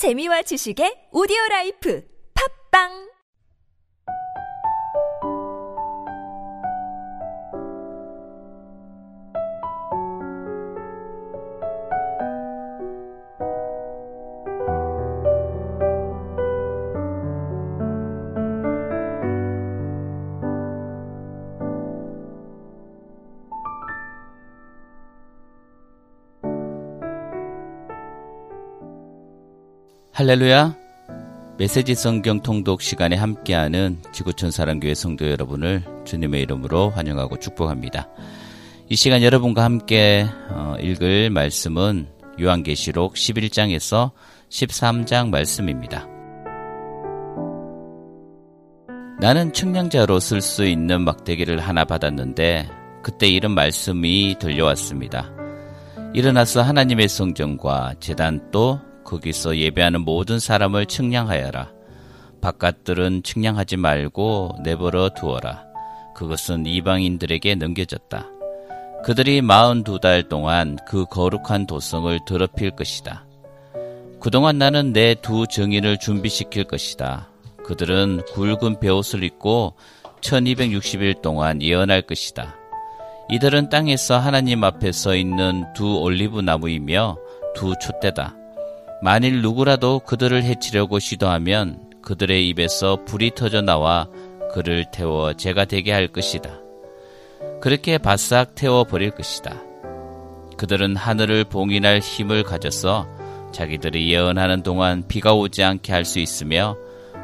재미와 지식의 오디오 라이프. 팝빵 할렐루야. 메시지 성경 통독 시간에 함께하는 지구촌 사랑교회 성도 여러분을 주님의 이름으로 환영하고 축복합니다. 이 시간 여러분과 함께 어, 읽을 말씀은 요한계시록 11장에서 13장 말씀입니다. 나는 측량자로 쓸 수 있는 막대기를 하나 받았는데 그때 이런 말씀이 들려왔습니다. 일어나서 하나님의 성전과 재단 또 거기서 예배하는 모든 사람을 측량하여라. 바깥들은 측량하지 말고 내버려 두어라. 그것은 이방인들에게 넘겨졌다. 그들이 42달 동안 그 거룩한 도성을 더럽힐 것이다. 그동안 나는 내두 정인을 준비시킬 것이다. 그들은 굵은 베옷을 입고 1260일 동안 예언할 것이다. 이들은 땅에서 하나님 앞에 서 있는 두 올리브 나무이며 두 촛대다. 만일 누구라도 그들을 해치려고 시도하면 그들의 입에서 불이 터져 나와 그를 태워 제가 되게 할 것이다. 그렇게 바싹 태워 버릴 것이다. 그들은 하늘을 봉인할 힘을 가져서 자기들이 예언하는 동안 비가 오지 않게 할 수 있으며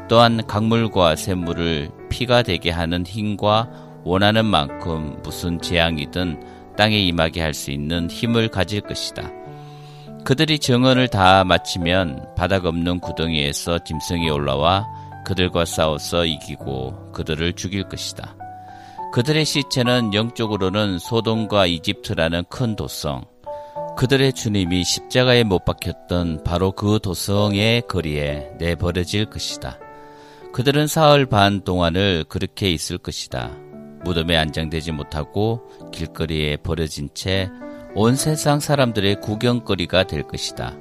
또한 강물과 샘물을 피가 되게 하는 힘과 원하는 만큼 무슨 재앙이든 땅에 임하게 할 수 있는 힘을 가질 것이다. 그들이 정언을 다 마치면 바닥 없는 구덩이에서 짐승이 올라와 그들과 싸워서 이기고 그들을 죽일 것이다. 그들의 시체는 영적으로는 소돔과 이집트라는 큰 도성, 그들의 주님이 십자가에 못 박혔던 바로 그 도성의 거리에 내버려질 것이다. 그들은 사흘 반 동안을 그렇게 있을 것이다. 무덤에 안장되지 못하고 길거리에 버려진 채 온 세상 사람들의 구경거리가 될 것이다.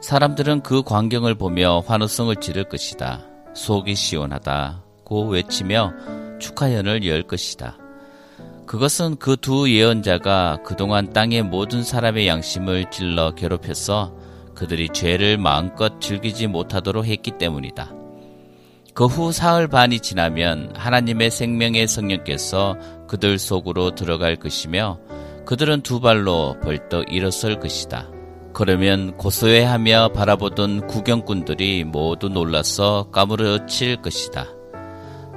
사람들은 그 광경을 보며 환호성을 지를 것이다. 속이 시원하다고 외치며 축하연을 열 것이다. 그것은 그 두 예언자가 그동안 땅의 모든 사람의 양심을 찔러 괴롭혀서 그들이 죄를 마음껏 즐기지 못하도록 했기 때문이다. 그 후 사흘 반이 지나면 하나님의 생명의 성령께서 그들 속으로 들어갈 것이며 그들은 두 발로 벌떡 일어설 것이다. 그러면 고소해하며 바라보던 구경꾼들이 모두 놀라서 까무러칠 것이다.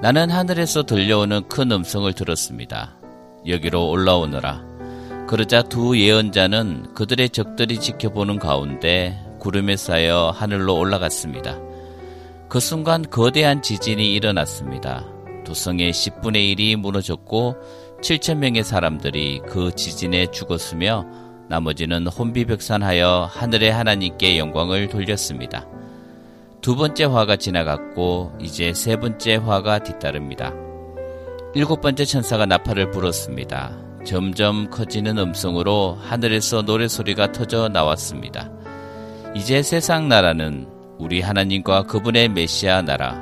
나는 하늘에서 들려오는 큰 음성을 들었습니다. 여기로 올라오너라. 그러자 두 예언자는 그들의 적들이 지켜보는 가운데 구름에 쌓여 하늘로 올라갔습니다. 그 순간 거대한 지진이 일어났습니다. 도성의 10분의 1이 무너졌고 7천 명의 사람들이 그 지진에 죽었으며 나머지는 혼비백산하여 하늘의 하나님께 영광을 돌렸습니다. 두 번째 화가 지나갔고 이제 세 번째 화가 뒤따릅니다. 일곱 번째 천사가 나팔을 불었습니다. 점점 커지는 음성으로 하늘에서 노래소리가 터져 나왔습니다. 이제 세상 나라는 우리 하나님과 그분의 메시아 나라,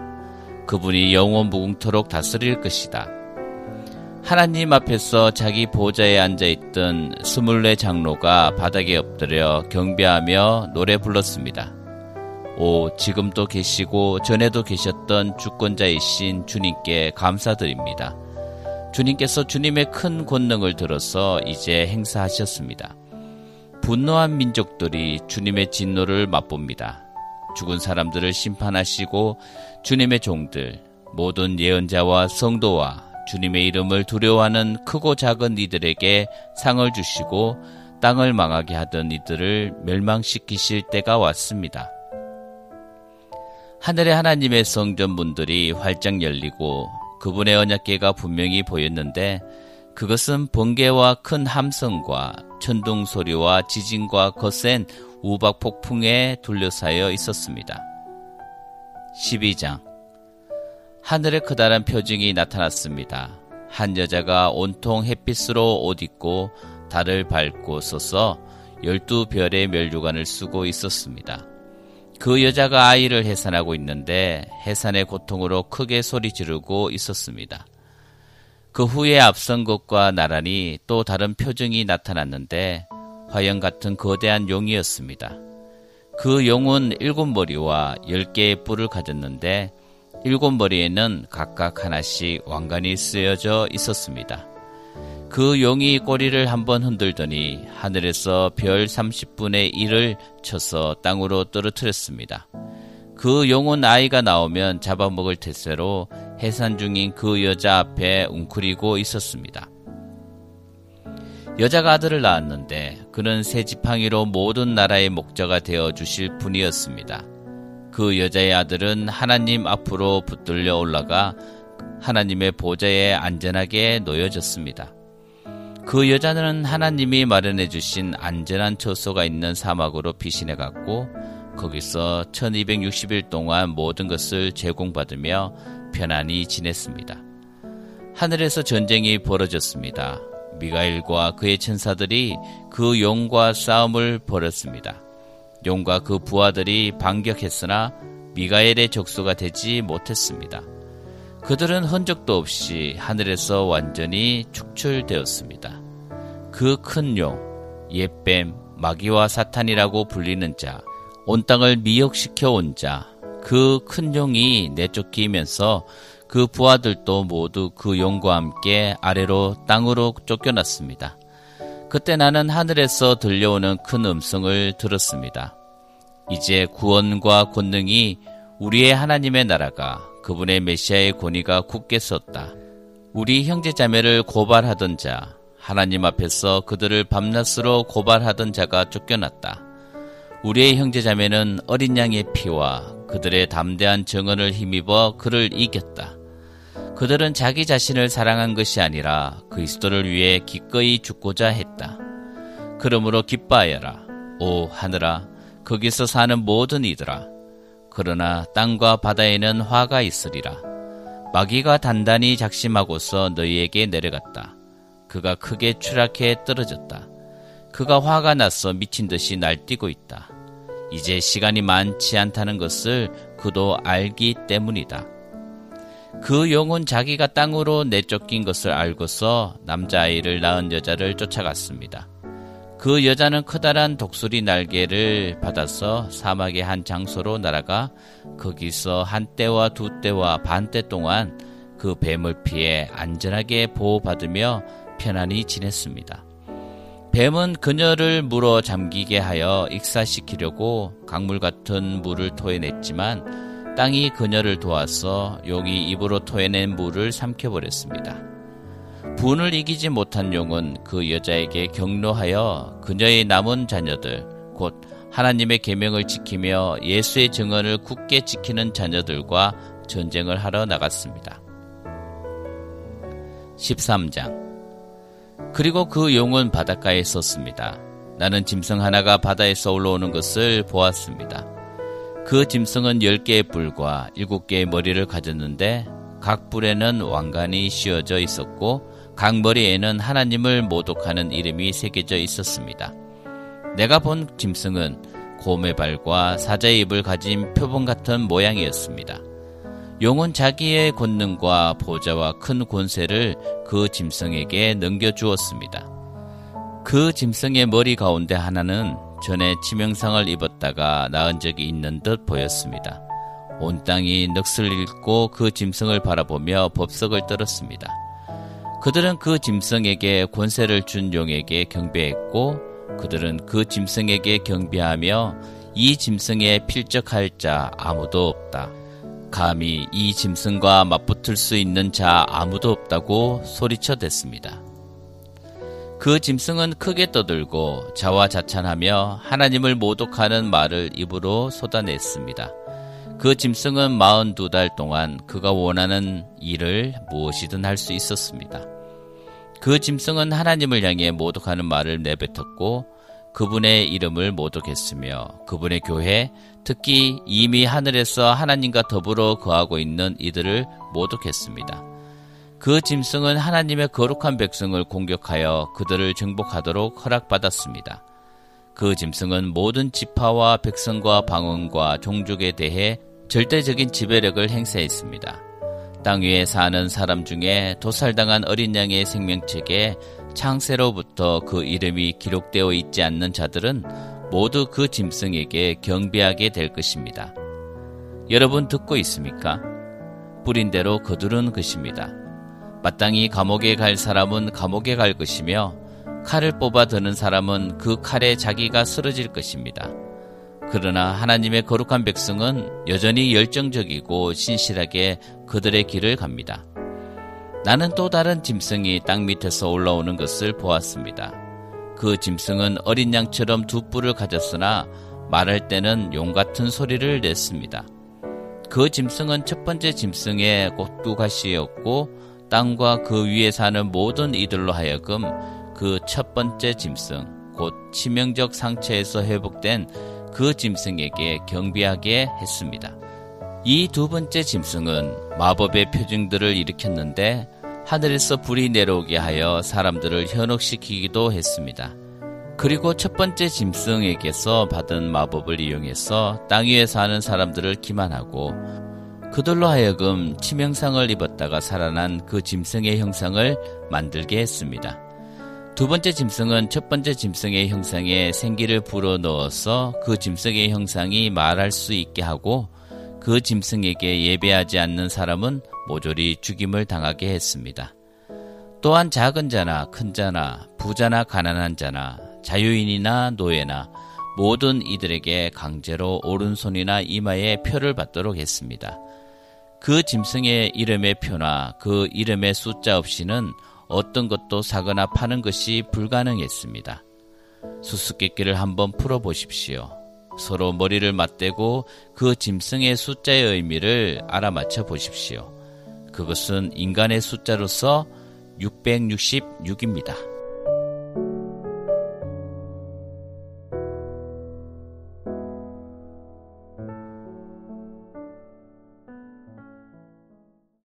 그분이 영원 무궁토록 다스릴 것이다. 하나님 앞에서 자기 보좌에 앉아 있던 스물네 장로가 바닥에 엎드려 경배하며 노래 불렀습니다. 오, 지금도 계시고 전에도 계셨던 주권자이신 주님께 감사드립니다. 주님께서 주님의 큰 권능을 들어서 이제 행사하셨습니다. 분노한 민족들이 주님의 진노를 맛봅니다. 죽은 사람들을 심판하시고 주님의 종들, 모든 예언자와 성도와 주님의 이름을 두려워하는 크고 작은 이들에게 상을 주시고 땅을 망하게 하던 이들을 멸망시키실 때가 왔습니다. 하늘의 하나님의 성전 문들이 활짝 열리고 그분의 언약계가 분명히 보였는데 그것은 번개와 큰 함성과 천둥 소리와 지진과 거센 우박 폭풍에 둘러싸여 있었습니다. 12장 하늘에 커다란 표징이 나타났습니다. 한 여자가 온통 햇빛으로 옷 입고 달을 밟고 서서 열두 별의 멸류관을 쓰고 있었습니다. 그 여자가 아이를 해산하고 있는데 해산의 고통으로 크게 소리 지르고 있었습니다. 그 후에 앞선 것과 나란히 또 다른 표정이 나타났는데 화형 같은 거대한 용이었습니다. 그 용은 일곱 머리와 열 개의 뿔을 가졌는데 일곱 머리에는 각각 하나씩 왕관이 쓰여져 있었습니다. 그 용이 꼬리를 한번 흔들더니 하늘에서 별 30분의 1을 쳐서 땅으로 떨어뜨렸습니다. 그 용은 아이가 나오면 잡아먹을 태세로 해산 중인 그 여자 앞에 웅크리고 있었습니다. 여자가 아들을 낳았는데 그는 새 지팡이로 모든 나라의 목자가 되어 주실 분이었습니다. 그 여자의 아들은 하나님 앞으로 붙들려 올라가 하나님의 보좌에 안전하게 놓여졌습니다. 그 여자는 하나님이 마련해 주신 안전한 처소가 있는 사막으로 피신해 갔고 거기서 1260일 동안 모든 것을 제공받으며 편안히 지냈습니다. 하늘에서 전쟁이 벌어졌습니다. 미가일과 그의 천사들이 그 용과 싸움을 벌였습니다. 용과 그 부하들이 반격했으나 미가엘의 적수가 되지 못했습니다. 그들은 흔적도 없이 하늘에서 완전히 축출되었습니다. 그 큰 용, 옛뱀, 마귀와 사탄이라고 불리는 자, 온 땅을 미혹시켜 온 자, 그 큰 용이 내쫓기면서 그 부하들도 모두 그 용과 함께 아래로 땅으로 쫓겨났습니다. 그때 나는 하늘에서 들려오는 큰 음성을 들었습니다. 이제 구원과 권능이 우리의 하나님의 나라가 그분의 메시아의 권위가 굳게 섰다. 우리 형제 자매를 고발하던 자, 하나님 앞에서 그들을 밤낮으로 고발하던 자가 쫓겨났다. 우리의 형제 자매는 어린 양의 피와 그들의 담대한 정언을 힘입어 그를 이겼다. 그들은 자기 자신을 사랑한 것이 아니라 그리스도를 위해 기꺼이 죽고자 했다. 그러므로 기뻐하여라. 오 하늘아, 거기서 사는 모든 이들아. 그러나 땅과 바다에는 화가 있으리라. 마귀가 단단히 작심하고서 너희에게 내려갔다. 그가 크게 추락해 떨어졌다. 그가 화가 나서 미친 듯이 날뛰고 있다. 이제 시간이 많지 않다는 것을 그도 알기 때문이다. 그 용은 자기가 땅으로 내쫓긴 것을 알고서 남자아이를 낳은 여자를 쫓아갔습니다. 그 여자는 커다란 독수리 날개를 받아서 사막의 한 장소로 날아가 거기서 한 때와 두 때와 반 때 동안 그 뱀을 피해 안전하게 보호받으며 편안히 지냈습니다. 뱀은 그녀를 물어 잠기게 하여 익사시키려고 강물 같은 물을 토해냈지만 땅이 그녀를 도와서 용이 입으로 토해낸 물을 삼켜버렸습니다. 분을 이기지 못한 용은 그 여자에게 경로하여 그녀의 남은 자녀들, 곧 하나님의 계명을 지키며 예수의 증언을 굳게 지키는 자녀들과 전쟁을 하러 나갔습니다. 13장 그리고 그 용은 바닷가에 섰습니다. 나는 짐승 하나가 바다에서 올라오는 것을 보았습니다. 그 짐승은 10개의 뿔과 7개의 머리를 가졌는데 각 뿔에는 왕관이 씌워져 있었고 각 머리에는 하나님을 모독하는 이름이 새겨져 있었습니다. 내가 본 짐승은 곰의 발과 사자의 입을 가진 표본 같은 모양이었습니다. 용은 자기의 권능과 보좌와 큰 권세를 그 짐승에게 넘겨주었습니다. 그 짐승의 머리 가운데 하나는 전에 치명상을 입었다가 나은 적이 있는 듯 보였습니다. 온 땅이 넋을 잃고 그 짐승을 바라보며 법석을 떨었습니다. 그들은 그 짐승에게 권세를 준 용에게 경배했고 그들은 그 짐승에게 경배하며 이 짐승에 필적할 자 아무도 없다. 감히 이 짐승과 맞붙을 수 있는 자 아무도 없다고 소리쳐 댔습니다. 그 짐승은 크게 떠들고 자화자찬하며 하나님을 모독하는 말을 입으로 쏟아냈습니다. 그 짐승은 42달 동안 그가 원하는 일을 무엇이든 할 수 있었습니다. 그 짐승은 하나님을 향해 모독하는 말을 내뱉었고 그분의 이름을 모독했으며 그분의 교회, 특히 이미 하늘에서 하나님과 더불어 거하고 있는 이들을 모독했습니다. 그 짐승은 하나님의 거룩한 백성을 공격하여 그들을 정복하도록 허락받았습니다. 그 짐승은 모든 지파와 백성과 방언과 종족에 대해 절대적인 지배력을 행사했습니다. 땅 위에 사는 사람 중에 도살당한 어린 양의 생명책에 창세로부터 그 이름이 기록되어 있지 않는 자들은 모두 그 짐승에게 경비하게 될 것입니다. 여러분 듣고 있습니까? 뿌린 대로 거두는 것입니다. 마땅히 감옥에 갈 사람은 감옥에 갈 것이며 칼을 뽑아 드는 사람은 그 칼에 자기가 쓰러질 것입니다. 그러나 하나님의 거룩한 백성은 여전히 열정적이고 신실하게 그들의 길을 갑니다. 나는 또 다른 짐승이 땅 밑에서 올라오는 것을 보았습니다. 그 짐승은 어린 양처럼 두 뿔을 가졌으나 말할 때는 용 같은 소리를 냈습니다. 그 짐승은 첫 번째 짐승의 꼭두가시였고 땅과 그 위에 사는 모든 이들로 하여금 그 첫 번째 짐승, 곧 치명적 상처에서 회복된 그 짐승에게 경비하게 했습니다. 이 두 번째 짐승은 마법의 표징들을 일으켰는데 하늘에서 불이 내려오게 하여 사람들을 현혹시키기도 했습니다. 그리고 첫 번째 짐승에게서 받은 마법을 이용해서 땅 위에 사는 사람들을 기만하고 그들로 하여금 치명상을 입었다가 살아난 그 짐승의 형상을 만들게 했습니다. 두 번째 짐승은 첫 번째 짐승의 형상에 생기를 불어 넣어서 그 짐승의 형상이 말할 수 있게 하고 그 짐승에게 예배하지 않는 사람은 모조리 죽임을 당하게 했습니다. 또한 작은 자나 큰 자나 부자나 가난한 자나 자유인이나 노예나 모든 이들에게 강제로 오른손이나 이마에 표를 받도록 했습니다. 그 짐승의 이름의 표나 그 이름의 숫자 없이는 어떤 것도 사거나 파는 것이 불가능했습니다. 수수께끼를 한번 풀어보십시오. 서로 머리를 맞대고 그 짐승의 숫자의 의미를 알아맞혀 보십시오. 그것은 인간의 숫자로서 666입니다.